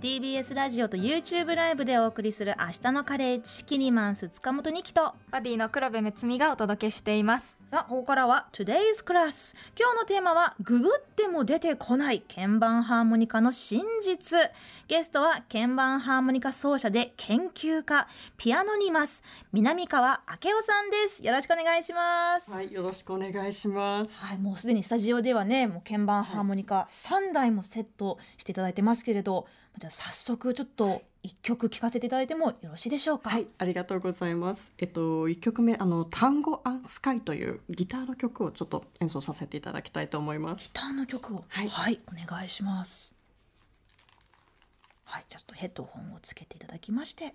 TBS ラジオと YouTube ライブでお送りする明日のカレッジキニマンス塚本二希とバディの黒部睦美がお届けしています。さあここからは Today's Class 今日のテーマはググっても出てこない鍵盤ハーモニカの真実。ゲストは鍵盤ハーモニカ奏者で研究家ピアノニマス南川明夫さんです。よろしくお願いします。はい、よろしくお願いします。はい、もうすでにスタジオではねもう鍵盤ハーモニカ3台もセットしていただいてますけれどじゃあ早速ちょっと一曲聴かせていただいてもよろしいでしょうか？はい、ありがとうございます。えっと、一曲目、あの、単語アンスカイというギターの曲をちょっと演奏させていただきたいと思います。ギターの曲を、はいお願いします。はい、ちょっとヘッドホンをつけていただきまして。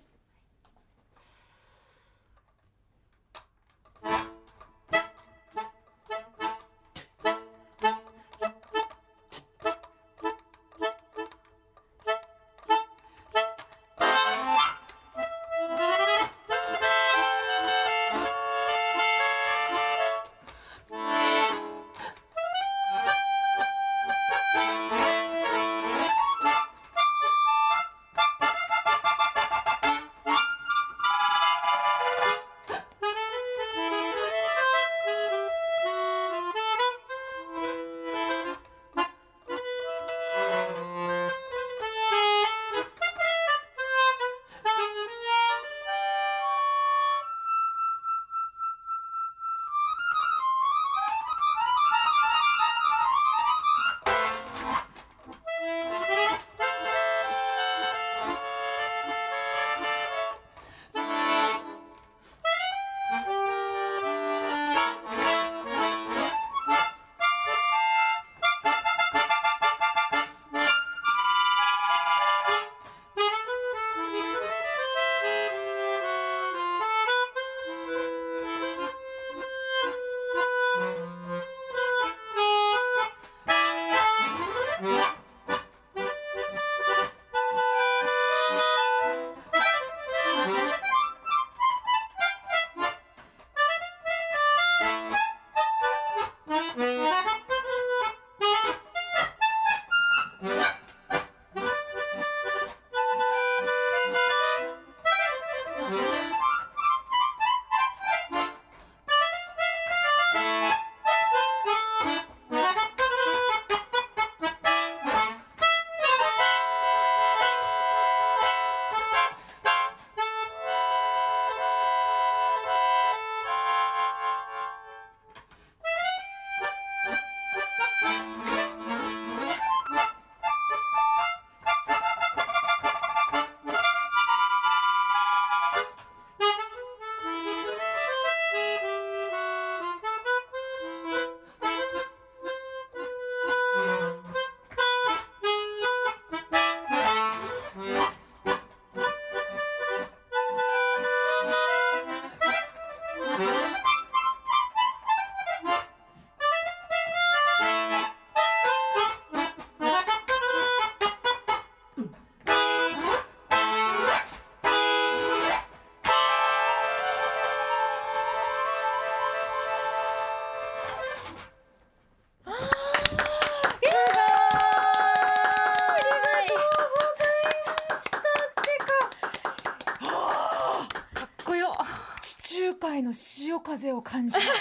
風を感じる。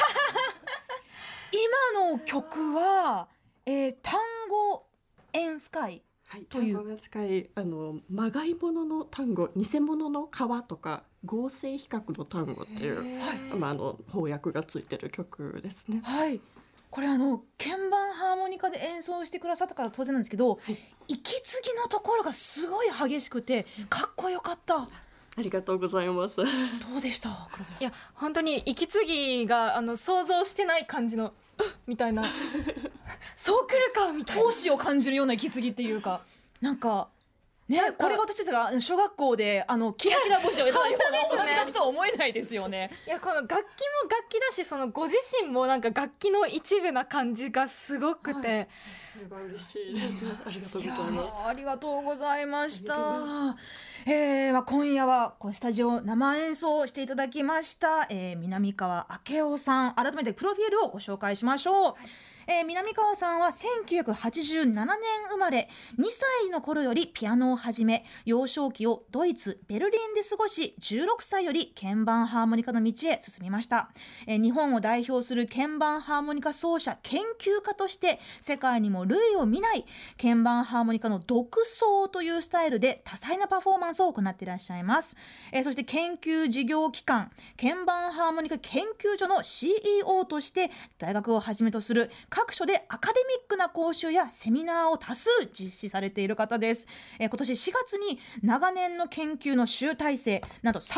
今の曲は、えー、単語エンスカイはい、という。い、あの、まがいものの単語、偽物の皮とか、合成比較の単語っていう。まあ、あの、翻訳がついてる曲ですね。はい。これあの鍵盤ハーモニカで演奏してくださったから当然なんですけど、はい。息継ぎのところがすごい激しくてかっこよかったありがとうございます。どうでした？いや本当に息継ぎがあの想像してない感じのうっみたいな。そう来るかみたいな。闘志を感じるような息継ぎっていうか。なんかねこれが私たちが小学校であのキラキラ星をやったような本当ですね。同じ楽とは思えないですよね。いやこの楽器も楽器だしそのご自身もなんか楽器の一部な感じがすごくて、はそれは嬉しいです。ありがとうございます。ーありがとうございました。えーまあ、今夜はこのスタジオ生演奏していただきました、えー南川明夫さん改めてプロフィールをご紹介しましょう、えー南川さんは1987年生まれ。2歳の頃よりピアノを始め幼少期をドイツベルリンで過ごし16歳より鍵盤ハーモニカの道へ進みました、えー日本を代表する鍵盤ハーモニカ奏者研究家として世界にも類を見ない鍵盤ハーモニカの独奏というスタイルで多彩なパフォーマンスを行っていらっしゃいます、えーそして研究事業機関鍵盤ハーモニカ研究所の CEO として大学をはじめとする各所でアカデミックな講習やセミナーを多数実施されている方です、えー今年4月に長年の研究の集大成なんと300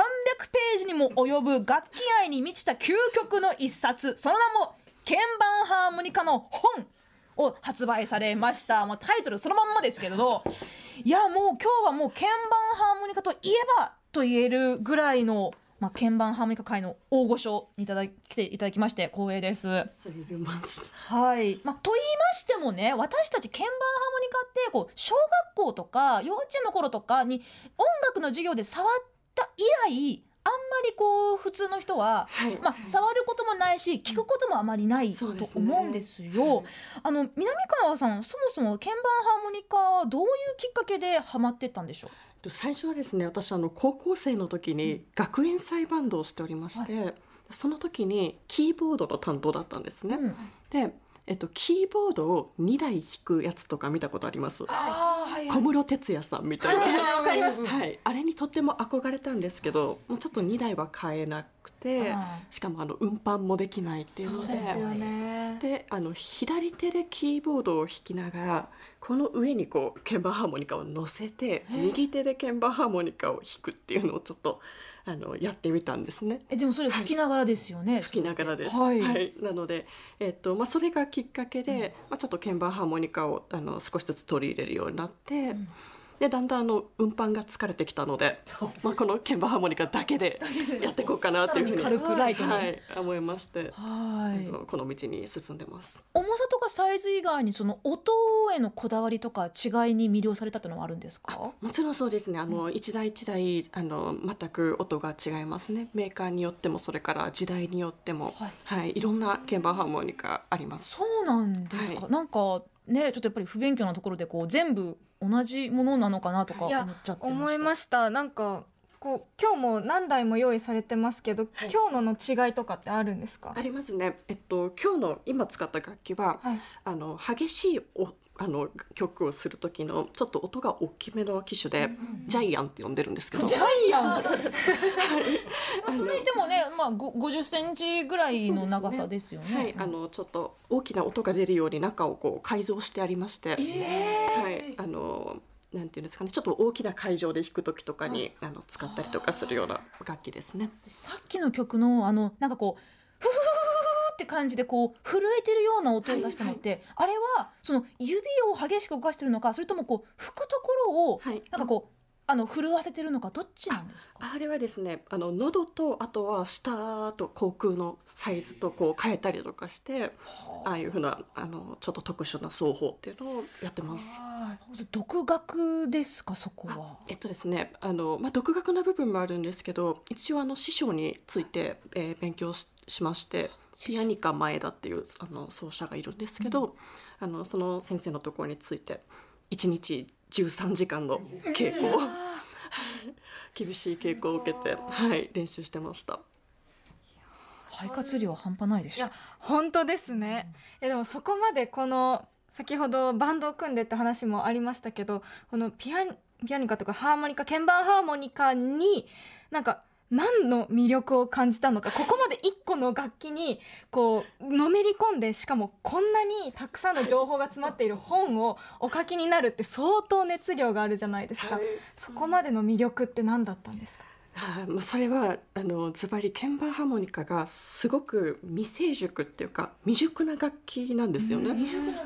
ページにも及ぶ楽器愛に満ちた究極の一冊その名も鍵盤ハーモニカの本を発売されました、まあ、タイトルそのまんまですけれどいやもう今日はもう鍵盤ハーモニカといえばと言えるぐらいの、まあ、鍵盤ハーモニカ界の大御所にいただき来ていただきまして光栄です。はい、まあ、と言いましてもね私たち鍵盤ハーモニカってこう小学校とか幼稚園の頃とかに音楽の授業で触った以来あんまりこう普通の人は、はい。まあ、触ることもないし聞くこともあまりないとそうですね思うんですよ。あの南川さんそもそも鍵盤ハーモニカはどういうきっかけでハマってったんでしょう？最初はですね私あの高校生の時に学園祭バンドをしておりまして、その時にキーボードの担当だったんですね。うん。で、えっと、キーボードを2台弾くやつとか見たことあります？はい小室哲哉さんみたいな、わかります。はい、あれにとっても憧れたんですけどもうちょっと2台は買えなくてあしかもあの運搬もできないっていうので。ね。であの左手でキーボードを弾きながらこの上にこう鍵盤ハーモニカを乗せて右手で鍵盤ハーモニカを弾くっていうのをちょっとあのやってみたんですね。えでもそれ吹きながらですよね。吹きながらです。はいなので、えっとまあそれがきっかけで、まあちょっと鍵盤ハーモニカをあの少しずつ取り入れるようになって、んでだんだんあの運搬が疲れてきたので、まあこの鍵盤ハーモニカだけでやっていこうかなというふうに軽くライトにはい思いまして、はいこの道に進んでます。重さとかサイズ以外にその音へのこだわりとか違いに魅了されたってのはあるんですか？もちろんそうですね。あの、一台一台あの全く音が違いますね。メーカーによってもそれから時代によっても、はいはい、いろんな鍵盤ハーモニカあります。そうなんですか、はなんかねちょっとやっぱり不勉強なところでこう全部同じものなのかなとか思っちゃってました。思いました。なんかこう今日も何台も用意されてますけど、はい。今日のの違いとかってあるんですか？ありますね。えっと今日の今使った楽器は、はい。あの激しいおあの曲をする時のちょっと音が大きめの機種で、ジャイアンって呼んでるんですけど。ジャイアン？まあそれでもね、まあ、ご50センチぐらいの長さですよね。はい、あのちょっと大きな音が出るように中をこう改造してありまして、はい、あのなんていうんですかね、ちょっと大きな会場で弾く時とかに、あの使ったりとかするような楽器ですね。さっきの曲のあのなんかこうフフフフフって感じでこう震えてるような音を出したのって、あれはその指を激しく動かしてるのかそれともこう吹くところをはい。なんかこうあの震わせてるのかどっちなんですか？あれはですね、あの喉とあとは下と口腔のサイズとこう変えたりとかして、ああいうふうなあのちょっと特殊な奏法っていうのをやってます。独学ですかそこは？えっとですね、あのまあ独学な部分もあるんですけど、一応あの師匠について、えー勉強ししまして、ピアニカ前田っていうあの奏者がいるんですけど、あのその先生のところについて一日13時間の稽古を、厳しい稽古を受けて、はい練習してました。肺活量は半端ないでしょいや。本当ですねえでもそこまでこの先ほどバンドを組んでって話もありましたけどこのピアピアニカとかハーモニカ鍵盤ハーモニカになんか何の魅力を感じたのかここまで一個の楽器にこうのめり込んでしかもこんなにたくさんの情報が詰まっている本をお書きになるって相当熱量があるじゃないですか、そこまでの魅力って何だったんですか？はいもうそれはあのズバリ鍵盤ハーモニカがすごく未成熟っていうか未熟な楽器なんですよね。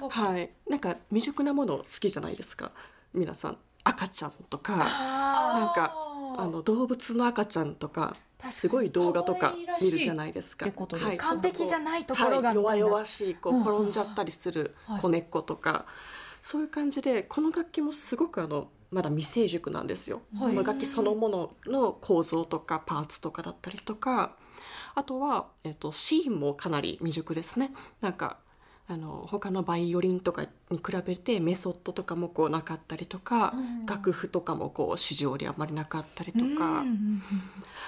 はい、なんか未熟なもの好きじゃないですか。皆さん。赤ちゃんとかなんかあの動物の赤ちゃんとかすごい動画とか見るじゃないですか。可愛らしいってことですはい。完璧じゃない。ところがはい、弱々しいこうんう転んじゃったりするはい。子猫とか、そういう感じでこの楽器もすごくあのまだ未成熟なんですよ。はい。この楽器そのものの構造とかパーツとかだったりとか。あとは、えっとシーンもかなり未熟ですね。なんかあの他のバイオリンとかに比べてメソッドとかもこうなかったりとか、うん。楽譜とかもこう指示折りあまりなかったりとか、うん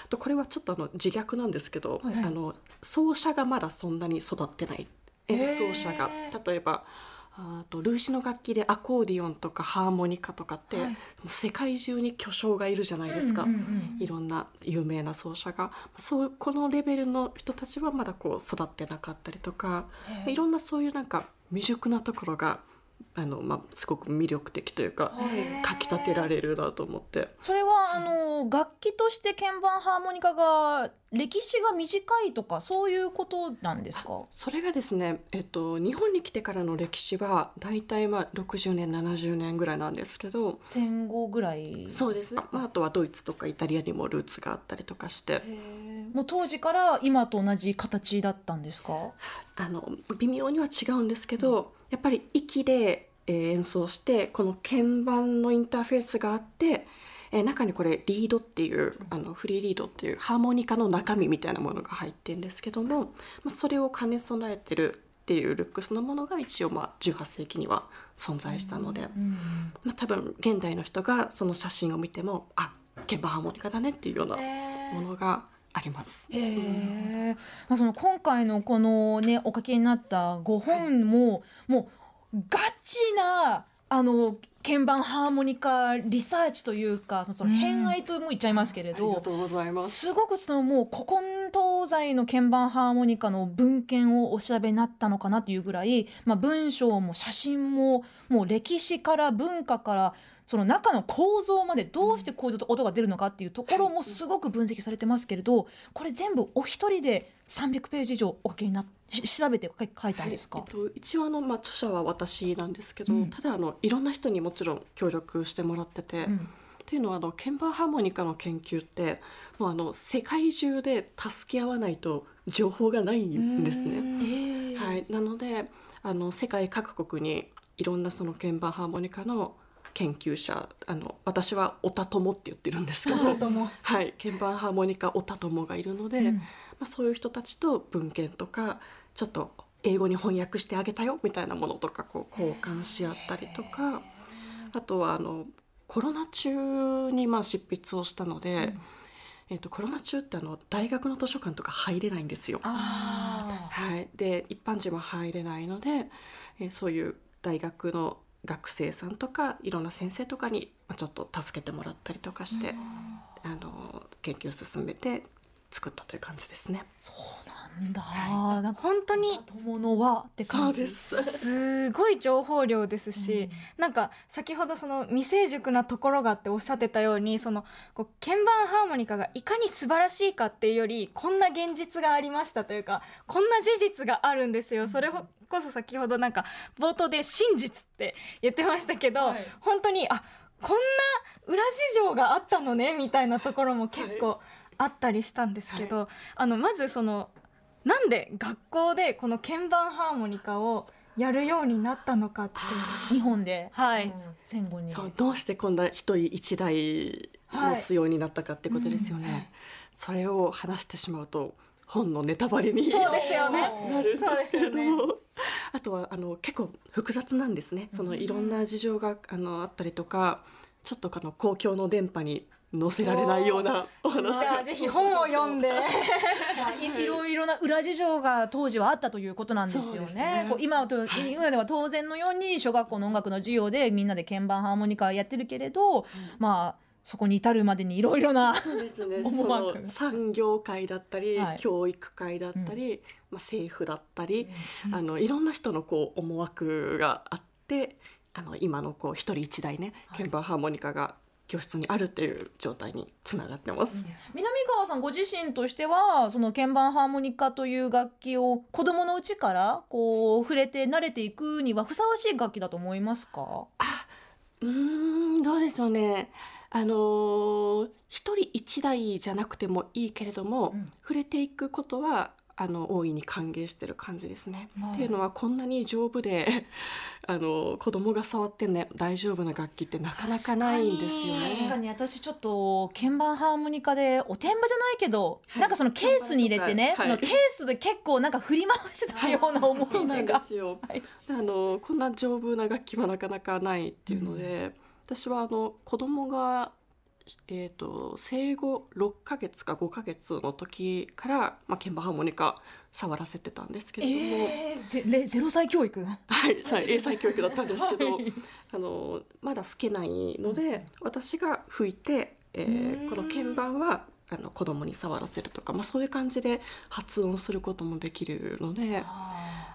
とこれはちょっとあの自虐なんですけど、はい。あの奏者がまだそんなに育ってない演奏者が。へ例えばあとルーシの楽器でアコーディオンとかハーモニカとかって、はい。世界中に巨匠がいるじゃないですか。うんうんうんいろんな有名な奏者が。そうこのレベルの人たちはまだこう育ってなかったりとかいろんなそういうなんか未熟なところがあの、まあ、すごく魅力的というかはい。かきたてられるなと思って。それはあの楽器として鍵盤ハーモニカが歴史が短いとかそういうことなんですか？それがですね、えっと、日本に来てからの歴史は大体まあ60年70年ぐらいなんですけど。戦後ぐらい？そうですね、まあ、あとはドイツとかイタリアにもルーツがあったりとかして。もう当時から今と同じ形だったんですか？あの微妙には違うんですけどやっぱり息で、えー演奏してこの鍵盤のインターフェースがあって、えー中にこれリードっていうあのフリーリードっていうハーモニカの中身みたいなものが入ってるんですけども、まあ、それを兼ね備えてるっていうルックスのものが一応まあ18世紀には存在したので、うんまあ、多分現代の人がその写真を見てもあ鍵盤ハーモニカだねっていうようなものがあります。へえ、まあ、その今回のこのねお書きになった5本も、もうガチなあの鍵盤ハーモニカリサーチというかその偏愛とも言っちゃいますけれど、ありがとうございます。すごくそのもう古今東西の鍵盤ハーモニカの文献をお調べになったのかなというぐらい、まあ、文章も写真ももう歴史から文化からその中の構造までどうしてこういう音が出るのかっていうところもすごく分析されてますけれどこれ全部お一人で300ページ以上お書きになし調べて書いたんですか、はいえっと、一応あの、まあ、著者は私なんですけど、うん。ただあのいろんな人にもちろん協力してもらってて、うん。っていうのはあの鍵盤ハーモニカの研究ってもうあの世界中で助け合わないと情報がないんですね。えーはい、なのであの世界各国にいろんなその鍵盤ハーモニカの研究者あの私はオタ友って言ってるんですけど、はい、鍵盤ハーモニカオタ友がいるので、うん。まあ、そういう人たちと文献とかちょっと英語に翻訳してあげたよみたいなものとかこう交換し合ったりとか。あとはあのコロナ中にまあ執筆をしたので、えっとコロナ中ってあの大学の図書館とか入れないんですよ。はい、で一般人は入れないので、えーそういう大学の学生さんとかいろんな先生とかにまあちょっと助けてもらったりとかして、あの研究を進めて作ったという感じですね。そうなんだ、なんか本当に友の輪って感じす。すごい情報量ですし、なんか先ほどその未成熟なところがっておっしゃってたようにそのこう鍵盤ハーモニカがいかに素晴らしいかっていうよりこんな現実がありましたというかこんな事実があるんですよ。それこそ先ほどなんか冒頭で真実って言ってましたけど、はい。本当にあこんな裏事情があったのねみたいなところも結構あったりしたんですけど、あのまずそのなんで学校でこの鍵盤ハーモニカをやるようになったのかっていう日本で、はい。うん。戦後に。そうどうしてこんな一人一台持つようになったかってことですよね。それを話してしまうと本のネタバレにそうですよね。なるんですけれども、あとはあの結構複雑なんですね。そのいろんな事情があのあったりとか、ちょっとあの公共の電波に載せられないようなお話。がじゃあぜひ本を読んで。いいろいろな裏事情が当時はあったということなんですよね。ね。こう今と今では当然のように小学校の音楽の授業でみんなで鍵盤ハーモニカやってるけれど、まあそこに至るまでにいろいろなそうですね。産業界だったり、はい。教育界だったり、まあ政府だったり、あのいろんな人のこう思惑があって、あの今のこう一人一台ね、鍵盤ハーモニカが教室にあるっていう状態につながってます。南川さんご自身としてはその鍵盤ハーモニカという楽器を子供のうちからこう触れて慣れていくにはふさわしい楽器だと思いますか？うーんどうでしょうね。あのー一人一台じゃなくてもいいけれども、うん触れていくことはあの大いに歓迎してる感じですね。はいっていうのはこんなに丈夫で あの子供が触ってね大丈夫な楽器ってなかなかないんですよね。確かに私ちょっと鍵盤ハーモニカでおてんばじゃないけど、はいなんかそのケースに入れてね、はいそのケースで結構なんか振り回してたような思 そうないんで。すよ。はいあのこんな丈夫な楽器はなかなかないっていうので、私はあの子供がえー、と生後6ヶ月か5ヶ月の時から、まあ、鍵盤ハーモニカ触らせてたんですけれども、えー、ゼロ歳教育？はい、さ英才教育だったんですけど、はい。あのまだ吹けないので、私が吹いて、えーうん。この鍵盤はあの子供に触らせるとか、まあ、そういう感じで発音することもできるので。あ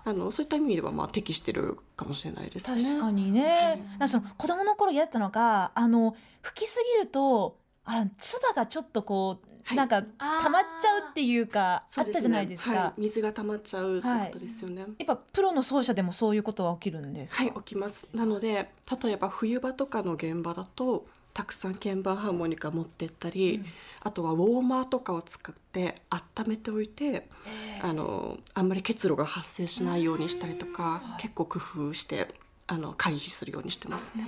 あのそういった意味ではまあ適してるかもしれないですね。確かにね、なんかその子供の頃嫌だったのがあの吹きすぎるとあの唾がちょっとこう、はいなんか溜まっちゃうっていうかあったじゃないですか。はい、水が溜まっちゃうってことですよね。やっぱプロの奏者でもそういうことは起きるんですか？はい、起きます。なので、例えば冬場とかの現場だと、たくさん鍵盤ハーモニカ持ってったり、あとはウォーマーとかを使って温めておいて、あのあんまり結露が発生しないようにしたりとか、結構工夫してあの回避するようにしてますね。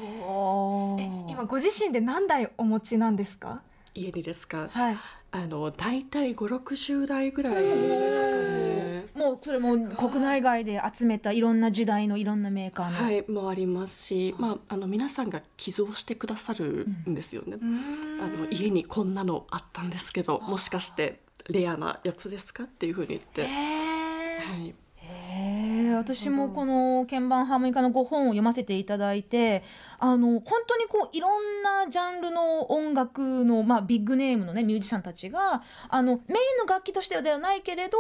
今ご自身で何台お持ちなんですか？家にですか？はいあの大体五六十台ぐらいですかね。もうそれも国内外で集めたいろんな時代のいろんなメーカーの。はい、もありますし、まああの皆さんが寄贈してくださるんですよね。あの家にこんなのあったんですけどもしかしてレアなやつですかっていうふうに言って、えーはい、私もこの鍵盤ハーモニカの5本を読ませていただいてあの本当にこういろんなジャンルの音楽の、まあ、ビッグネームの、ね、ミュージシャンたちがあのメインの楽器としてではないけれど、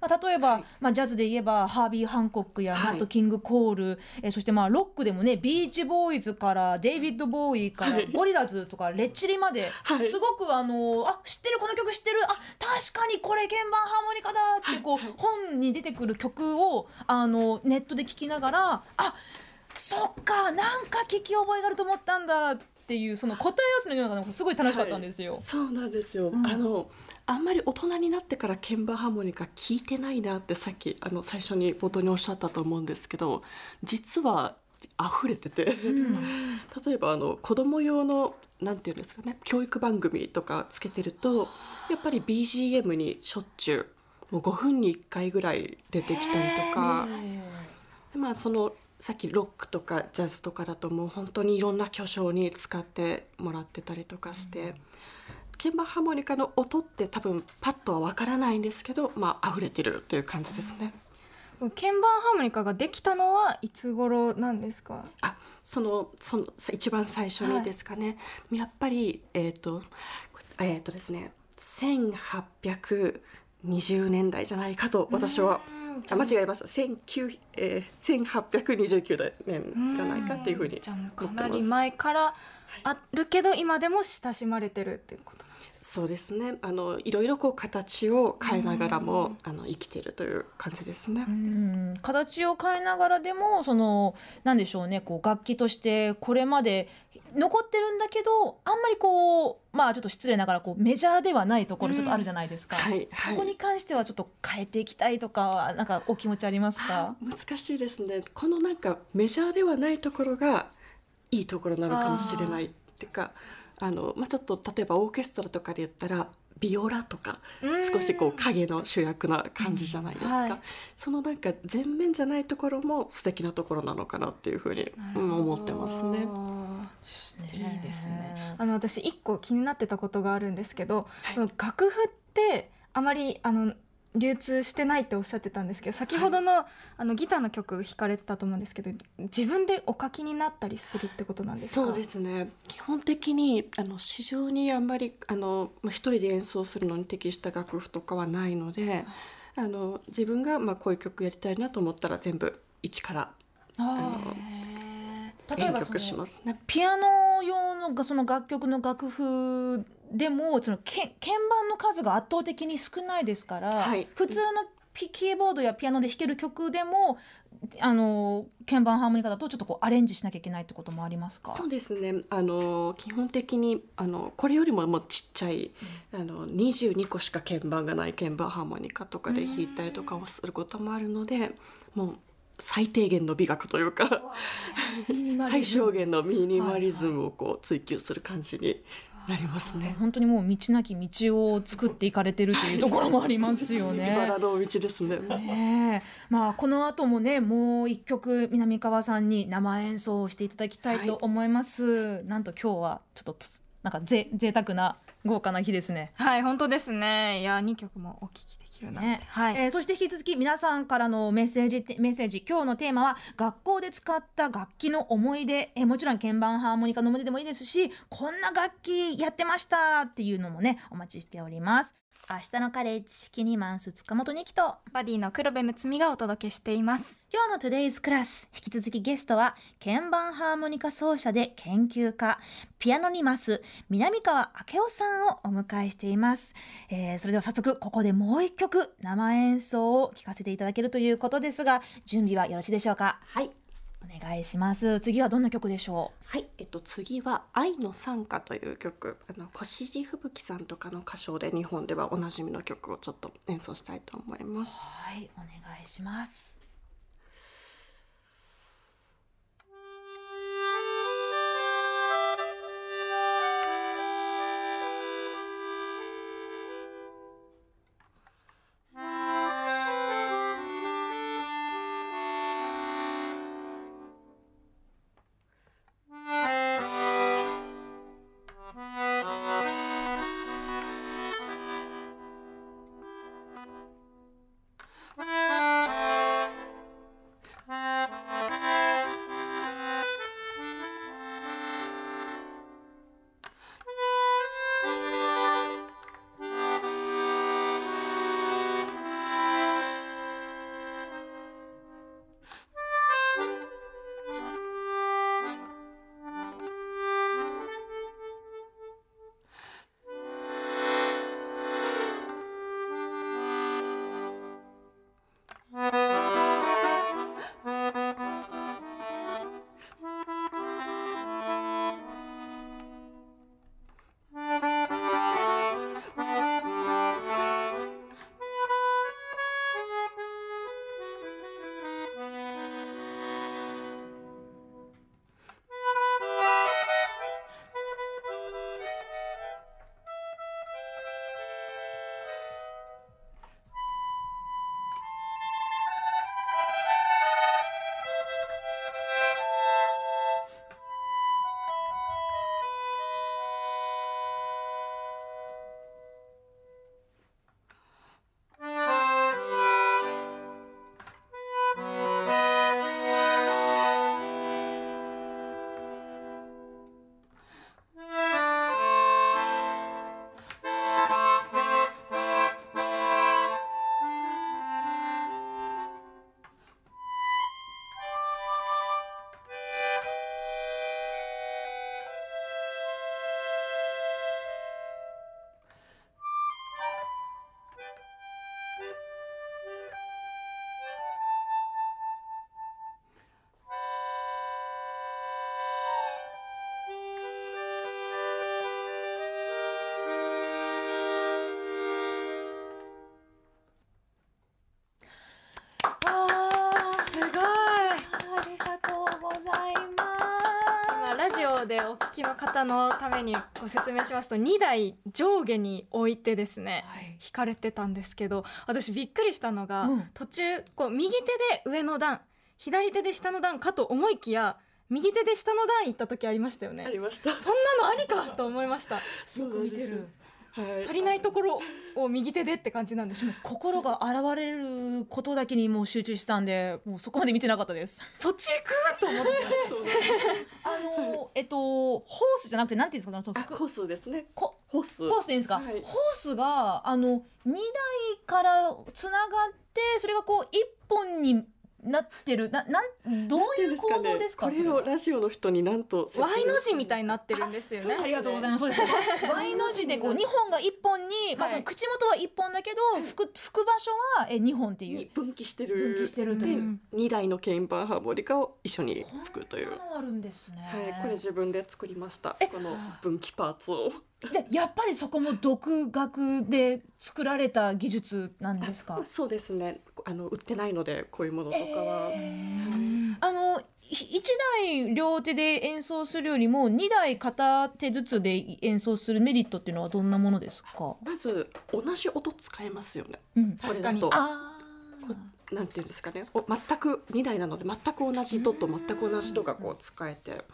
まあ、例えば、はい。まあ、ジャズで言えばハービー・ハンコックやはい。ナット・キング・コール、えーそしてまあロックでもねビーチ・ボーイズからデイビッド・ボーイから、はい。ゴリラズとかレッチリまで、はい。すごくあのあ知ってるこの曲知ってるあ確かにこれ鍵盤ハーモニカだってこう、本に出てくる曲をあのネットで聴きながらあそっかなんか聞き覚えがあると思ったんだっていうその答え合わせのようなのがすごい楽しかったんですよ。そうなんですよ、ん。あのあんまり大人になってから鍵盤ハーモニカ聞いてないなってさっきあの最初に冒頭におっしゃったと思うんですけど実は溢れてて、例えばあの子供用のなんていうんですかね教育番組とかつけてるとやっぱり BGM にしょっちゅうもう5分に1回ぐらい出てきたりとか。でまあそのさっきロックとかジャズとかだともう本当にいろんな巨匠に使ってもらってたりとかして、鍵盤ハーモニカの音って多分パッとはわからないんですけどまあ溢れてるという感じですね。鍵盤ハーモニカができたのはいつ頃なんですか？あそのそのさ一番最初にですかね、やっぱりえっ、とえっ、とですね1820年代じゃないかと私はあ間違えました。19、えー、1829年じゃないかっていうふうにか思ってます。なり前からあるけど今でも親しまれてるっていうことそうですね。あのいろいろこう形を変えながらも、あの生きてるという感じですね。うん。形を変えながらでもそのなんでしょうね。こう楽器としてこれまで残ってるんだけどあんまりこうまあちょっと失礼ながらこうメジャーではないところちょっとあるじゃないですか、はいはい。そこに関してはちょっと変えていきたいとかなんかお気持ちありますか？難しいですね。このなんかメジャーではないところがいいところなのかもしれない。っていうかあの、まあ、ちょっと例えばオーケストラとかで言ったらビオラとかうん。少しこう影の主役な感じじゃないですか、うんはい。そのなんか全面じゃないところも素敵なところなのかなっていうふうに、うん思ってますね。いいですね。あの私一個気になってたことがあるんですけど、はい。楽譜ってあまりあの流通してないっておっしゃってたんですけど、先ほどの、あのギターの曲弾かれてたと思うんですけど、自分でお書きになったりするってことなんですか？そうですね基本的にあの市場にあんまりあのまあ一人で演奏するのに適した楽譜とかはないのであの自分がまあこういう曲やりたいなと思ったら全部一からあの編例えばその曲しますね。ピアノ用のがその楽曲の楽譜でもそのけ鍵盤の数が圧倒的に少ないですから、はい。普通のピキーボードやピアノで弾ける曲でもあの鍵盤ハーモニカだとちょっとこうアレンジしなきゃいけないってこともありますか？そうですね。あの基本的にあのこれよりももうちっちゃい、あの22個しか鍵盤がない鍵盤ハーモニカとかで弾いたりとかをすることもあるのでもう最低限の美学というか最小限のミニマリズムをこう追求する感じになりますね。本当にもう道なき道を作っていかれてるというところもありますよね。茨の道ですね。ねまあこの後もねもう一曲南川さんに生演奏をしていただきたいと思います。はい、なんと今日はちょっとなんかぜ贅沢な豪華な日ですね。はい本当ですね。いや二曲もお聞きできるなね、はい、えー、そして引き続き皆さんからのメッセージメッセージ今日のテーマは学校で使った楽器の思い出、えー、もちろん鍵盤ハーモニカの思い出でもいいですしこんな楽器やってましたっていうのもねお待ちしております。明日のカレッジキニマンス塚本ニキとバディの黒部睦美がお届けしています。今日の Today's Class 引き続きゲストは鍵盤ハーモニカ奏者で研究家ピアノにます南川明夫さんをお迎えしています、えー、それでは早速ここでもう一曲生演奏を聴かせていただけるということですが準備はよろしいでしょうか？はい。お願いします。次はどんな曲でしょう？はいえっと次は愛の賛歌という曲。あの越路吹雪さんとかの歌唱で日本ではおなじみの曲をちょっと演奏したいと思います。はいお願いしますきの方のためにご説明しますと2台上下に置いてですね、はい、弾かれてたんですけど私びっくりしたのが、うん、途中こう右手で上の段左手で下の段かと思いきや右手で下の段行った時ありましたよね。ありました。そんなのありかと思いました。よく見てるはい、足りないところを右手でって感じなんでしょう心が現れることだけにもう集中したんでもうそこまで見てなかったです。そっち行くと思って。あのえっとホースじゃなくてなんていうんですかコースですね。こホース。ホースでいいんですか、はい、ホースがあの2台からつながってそれがこう1本になってる。ななんどういう構造ですか？これをラジオの人になんと Y の字みたいになってるんですよね。ありがとうございます。そうです。Y の字でこう二本が一本に、まあはい。その口元は一本だけど、吹く吹く場所はえ二本っていう。に。分岐してる。分岐してるという。で2台の鍵盤ハーモニカを一緒に吹くという。あるんですね。はい、これ自分で作りました。えこの分岐パーツを。じゃあやっぱりそこも独学で作られた技術なんですか？そうですねあの売ってないのでこういうものとかは、あのひ一台両手で演奏するよりも二台片手ずつで演奏するメリットっていうのはどんなものですか？まず同じ音使えますよねうん。これだとあこなんていうんですかねお全く2台なので全く同じドと全く同じドがこう使えて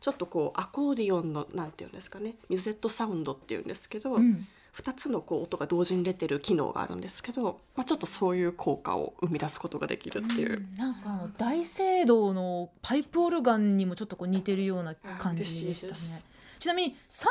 ちょっとこうアコーディオンのなんていうんですかねミュゼットサウンドっていうんですけど、あ。うん。2つのこう音が同時に出てる機能があるんですけど、まあ、ちょっとそういう効果を生み出すことができるっていう。なんかあの大聖堂のパイプオルガンにもちょっとこう似てるような感じでしたね。ちなみに三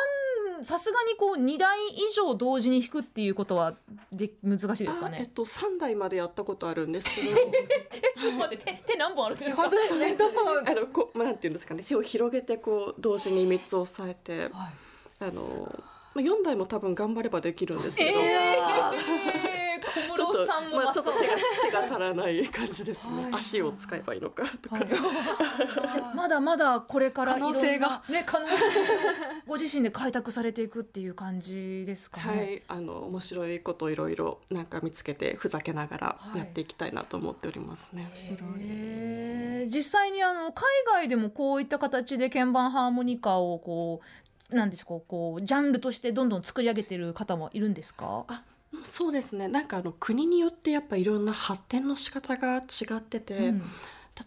さすがにこう2台以上同時に弾くっていうことはで難しいですかね？あえっと3台までやったことあるんですけど ちょっと待って手手何本あるんですか？本当ですねどこ あのこう、まあ、なんていうんですかね手を広げてこう同時に3つ押さえてはいあの、まあ、4台も多分頑張ればできるんですけど、えー、小ちょっと室さんもまあ、ちょっと手が。手が足らない感じですね、はい。足を使えばいいのかとか、はい。まだまだこれから可能性が。ね可能性がご自身で開拓されていくっていう感じですかね。はい、あの面白いこといろいろなんか見つけてふざけながらはい。やっていきたいなと思っておりますね。へー実際にあの海外でもこういった形で鍵盤ハーモニカをこうなんですか？こうジャンルとしてどんどん作り上げてる方もいるんですか？あそうですね。なんかあの国によってやっぱいろんな発展の仕方が違ってて、うん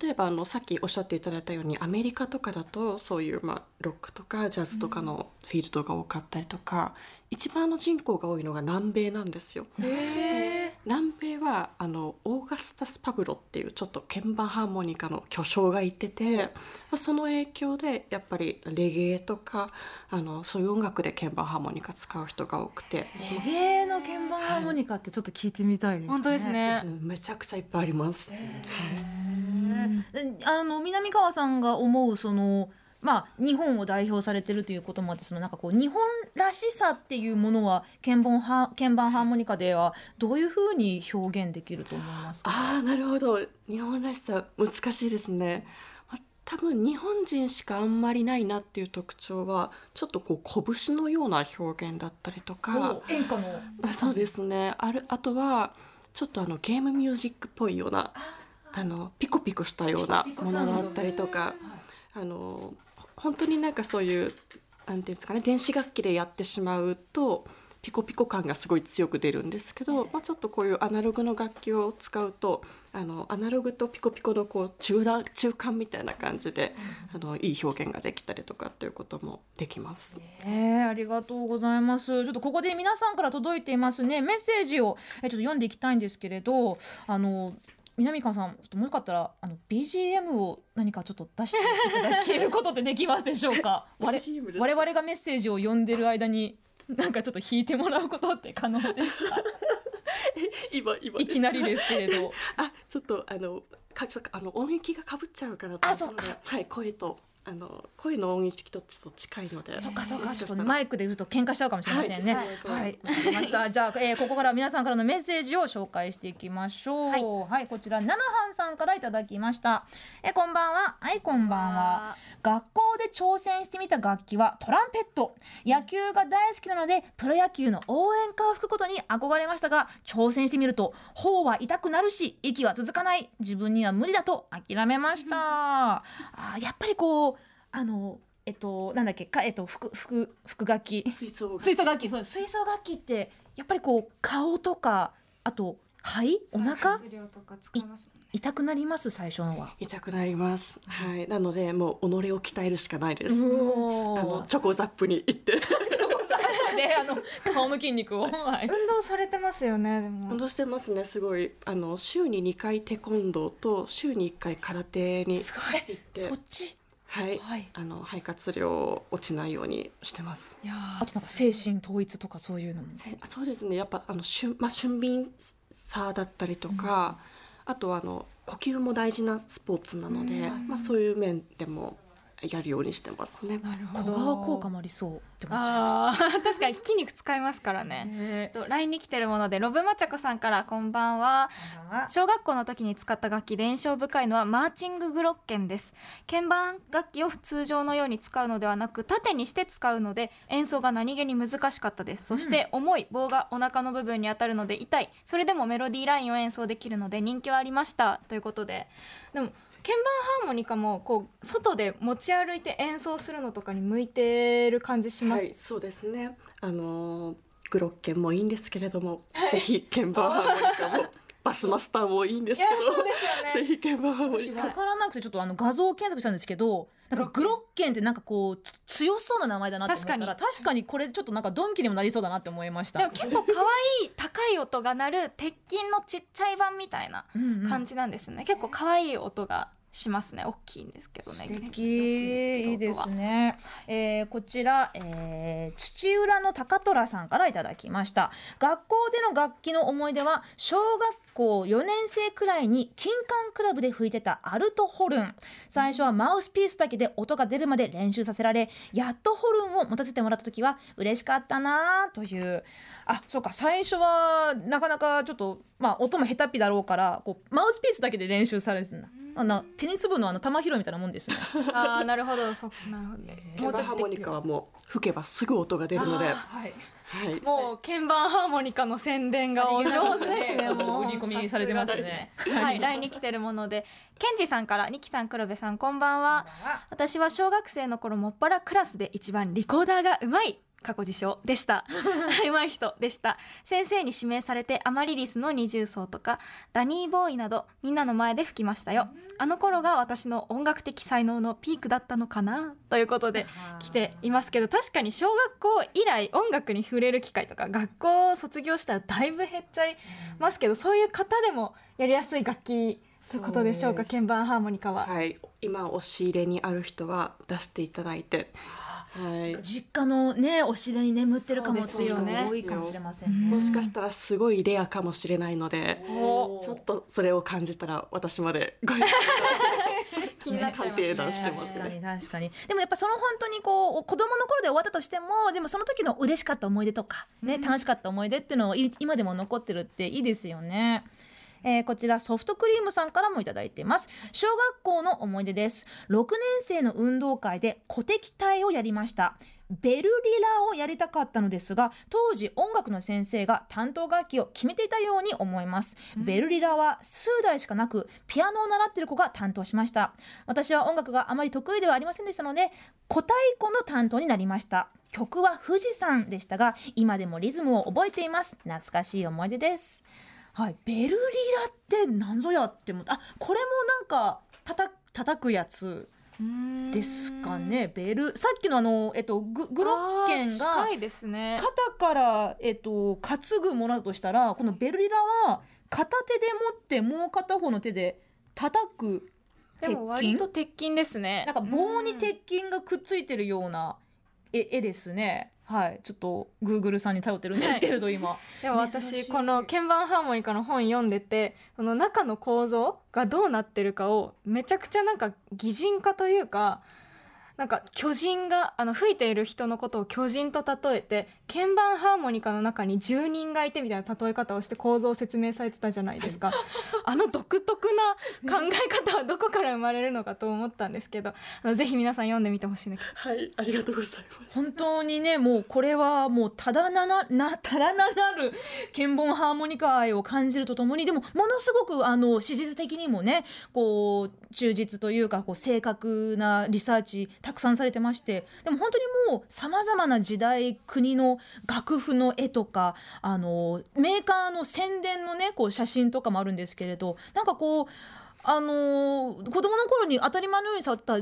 例えばあのさっきおっしゃっていただいたようにアメリカとかだとそういう、まあ、ロックとかジャズとかのフィールドが多かったりとか、一番の人口が多いのが南米なんですよ。へ南米はあのオーガスタス・パブロっていうちょっと鍵盤ハーモニカの巨匠がいてて、まあ、その影響でやっぱりレゲエとかあのそういう音楽で鍵盤ハーモニカ使う人が多くて、レゲエの鍵盤ハーモニカってちょっと聞いてみたいですね。本当ですね。めちゃくちゃいっぱいあります。うんあの南川さんが思うそのまあ日本を代表されてるということもあってそのなんかこう日本らしさっていうものは鍵盤ハ鍵盤ハーモニカではどういうふうに表現できると思いますか？ああなるほど。日本らしさ難しいですね。まあ多分日本人しかあんまりないなっていう特徴はちょっとこう拳のような表現だったりとか。お演歌の。あそうですね。あるあとはちょっとあのゲームミュージックっぽいようなあのピコピコしたようなものだったりとかあの本当になんかそういうなんていうんですかね電子楽器でやってしまうとピコピコ感がすごい強く出るんですけど、まあ、ちょっとこういうアナログの楽器を使うとあのアナログとピコピコのこう中段中間みたいな感じで、あのいい表現ができたりとかっていうこともできます。えー、ありがとうございます。ちょっとここで皆さんから届いていますねメッセージをえちょっと読んでいきたいんですけれど、あの南川さんちょっともうよかったらあの BGM を何かちょっと出していただけることってできますでしょうか？我我々がメッセージを読んでる間になんかちょっと弾いてもらうことって可能ですか？今今いきなりですけれど。あちょっとあのかちょっとあの音域がかぶっちゃうかなとあそっかはい声とあの声の音域とちょっと近いのでそっかそっかちょっとマイクで言うと喧嘩しちゃうかもしれませんね。ははいい、わ、かりました。じゃあ、えーここから皆さんからのメッセージを紹介していきましょう。はい、こちらナナハンさんからいただきました。えーこんばんは。はい、こんばんは。学校で挑戦してみた楽器はトランペット野球が大好きなのでプロ野球の応援歌を吹くことに憧れましたが挑戦してみると頬は痛くなるし息は続かない自分には無理だと諦めました あーやっぱりこうあのえっとなんだっけかえっと吹く吹く吹く楽器吹奏楽。吹奏楽器。そう吹奏楽器ってやっぱりこう顔とかあと肺？お腹？質量とか使いますもんね。痛くなります？最初のは。痛くなります。はい。なのでもう己を鍛えるしかないです。うあのチョコザップに行って。で あの顔の筋肉を、はい、運動されてますよねでも。運動してますねすごい。あの週に2回テコンドーと週に1回空手にすごい。行ってそっち？はい、はい。あの肺活量落ちないようにしてます。いやあとなんか精神統一とかそういうのも。せそうですね。やっぱあの俊,、まあ、俊敏さだったりとか、あとはあの呼吸も大事なスポーツなので、まあ、そういう面でもやるようにしてます。ね。なるほ小ど顔効果もありそうって思っちゃいましあー 確かに筋肉使いますから。ね。と LINE に来てるものでロブマチャコさんからこんばんは。小学校の時に使った楽器で印象深いのはマーチンググロッケンです。鍵盤楽器を通常のように使うのではなく縦にして使うので演奏が何気に難しかったです。そして重い棒がお腹の部分に当たるので痛いそれでもメロディーラインを演奏できるので人気はありましたということででも鍵盤ハーモニカもこう外で持ち歩いて演奏するのとかに向いてる感じします、はい、そうですね。あのーグロッケンもいいんですけれども、ぜひ鍵盤ハーモニカも バスマスターもいいんですけいやそうですよど、ね。ぜひ鍵盤ハーモニカ。私分からなくてちょっとあの画像を検索したんですけどなんかグロッケンってなんかこうつ強そうな名前だなって思ったら確かにこれちょっとなんかドンキにもなりそうだなって思いました。でも結構可愛い高い音が鳴る鉄筋のちっちゃい版みたいなうんうん。感じなんですね、結構可愛い音がしますね。大きいんですけどね。素敵。いいですね、えーこちら、えー土浦の高虎さんからいただきました。学校での楽器の思い出は小学校4年生くらいに金管クラブで吹いてたアルトホルン。最初はマウスピースだけで音が出るまで練習させられやっとホルンを持たせてもらった時は嬉しかったなというあそうか。最初はなかなかちょっとまあ音も下手っぴだろうからこうマウスピースだけで練習されるんだ。あのテニス部のあの球拾いみたいなもんですね。ああなるほど。そなるほど。ねもうちょっとハーモニカはもう吹けばすぐ音が出るので、はいはい。もう鍵盤ハーモニカの宣伝がお上手ですね。もう売り込みされてますね。はい、LINE に来てるもので、ケンジさんから、ニキさん、黒部さん、こんばんは。私は小学生の頃もっぱらクラスで一番リコーダーがうまい。過去自称でした。うまい人でした。先生に指名されてアマリリスの二重奏とか、ダニーボーイなどみんなの前で吹きましたよ。あの頃が私の音楽的才能のピークだったのかなということで来ていますけど、確かに小学校以来音楽に触れる機会とか、学校を卒業したらだいぶ減っちゃいますけど、そういう方でもやりやすい楽器ということでしょうか、鍵盤ハーモニカは。はい、今押し入れにある人は出していただいて、はい、実家のねお尻に眠ってるかもっていう人そうですよね。も多いかもしれませんね。もしかしたらすごいレアかもしれないので、おちょっとそれを感じたら私までご気になっ確かにね。確かにでもやっぱその本当にこう子供の頃で終わったとしてもでもその時の嬉しかった思い出とかね、楽しかった思い出っていうのをい今でも残ってるっていいですよね。えーこちらソフトクリームさんからもいただいてます。小学校の思い出です。6年生の運動会で鼓笛隊をやりました。ベルリラをやりたかったのですが当時音楽の先生が担当楽器を決めていたように思います、ベルリラは数台しかなくピアノを習っている子が担当しました。私は音楽があまり得意ではありませんでしたので小太鼓の担当になりました。曲は富士山でしたが今でもリズムを覚えています。懐かしい思い出ですはい。ベルリラって何ぞやって思った。あこれもなんかたた叩くやつですかね。ベルさっきのあのえっとググロッケンがあー近いですね。肩から、えっと、担ぐものだとしたらこのベルリラは片手で持ってもう片方の手で叩く鉄でも割筋？と鉄筋ですね。なんか棒にうん。鉄筋がくっついてるような絵絵ですねはいちょっとグーグルさんに頼ってるんですけれど今。でも私この鍵盤ハーモニカの本読んでてその中の構造がどうなってるかをめちゃくちゃなんか擬人化というかなんか巨人があの吹いている人のことを巨人と例えて鍵盤ハーモニカの中に住人がいてみたいな例え方をして構造を説明されてたじゃないですか。あの独特な考え方はどこから生まれるのかと思ったんですけどあのぜひ皆さん読んでみてほしいなはい、ありがとうございます。本当にねもうこれはもうただななな ただななる鍵盤ハーモニカ愛を感じるとともにでもものすごくあの史実的にもねこう忠実というかこう正確なリサーチたくさんされてましてでも本当にもうさまざまな時代国の楽譜の絵とかあのメーカーの宣伝のねこう写真とかもあるんですけれどなんかこうあのー子供の頃に当たり前のように触った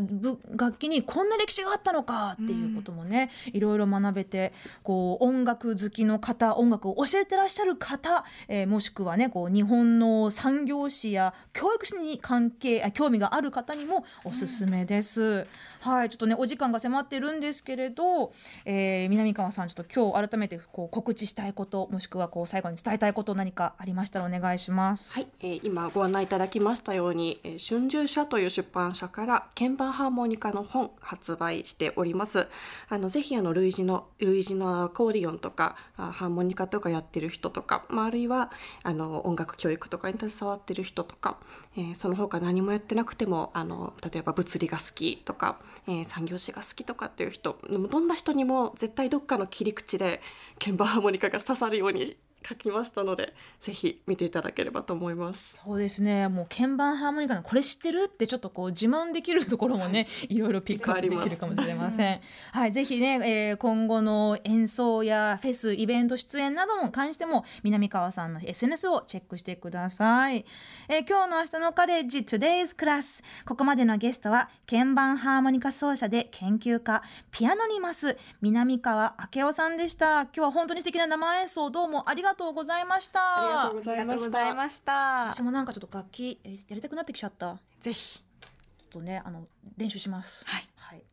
楽器にこんな歴史があったのかっていうこともね、いろいろ学べてこう音楽好きの方音楽を教えてらっしゃる方、えーもしくはねこう日本の産業史や教育史に関係あ興味がある方にもおすすめです。はいちょっとねお時間が迫ってるんですけれど、えー南川さんちょっと今日改めてこう告知したいこともしくはこう最後に伝えたいこと何かありましたらお願いします。はい、えー今ご案内いただきましたように、え春秋社という出版社から鍵盤ハーモニカの本発売しております。あのぜひあの類似の類似のアコーディオンとかハーモニカとかやってる人とか、まあ、あるいはあの音楽教育とかに携わってる人とか、えーその他何もやってなくてもあの例えば物理が好きとか、えー産業史が好きとかっていう人でもどんな人にも絶対どっかの切り口で鍵盤ハーモニカが刺さるように書きましたのでぜひ見ていただければと思います。そうですねもう鍵盤ハーモニカのこれ知ってるってちょっとこう自慢できるところもね、い、ろいろピックアップできるかもしれません。はい、ぜひね、えー今後の演奏やフェスイベント出演なども関しても南川さんの SNS をチェックしてください。えー今日の明日のカレッジ Today's Class ここまでのゲストは鍵盤ハーモニカ奏者で研究家ピアノにます南川明夫さんでした。今日は本当に素敵な生演奏どうもありがとうございました。ありがとうございました。私もなんかちょっと楽器えやりたくなってきちゃった。ぜひちょっとねあの練習します。はい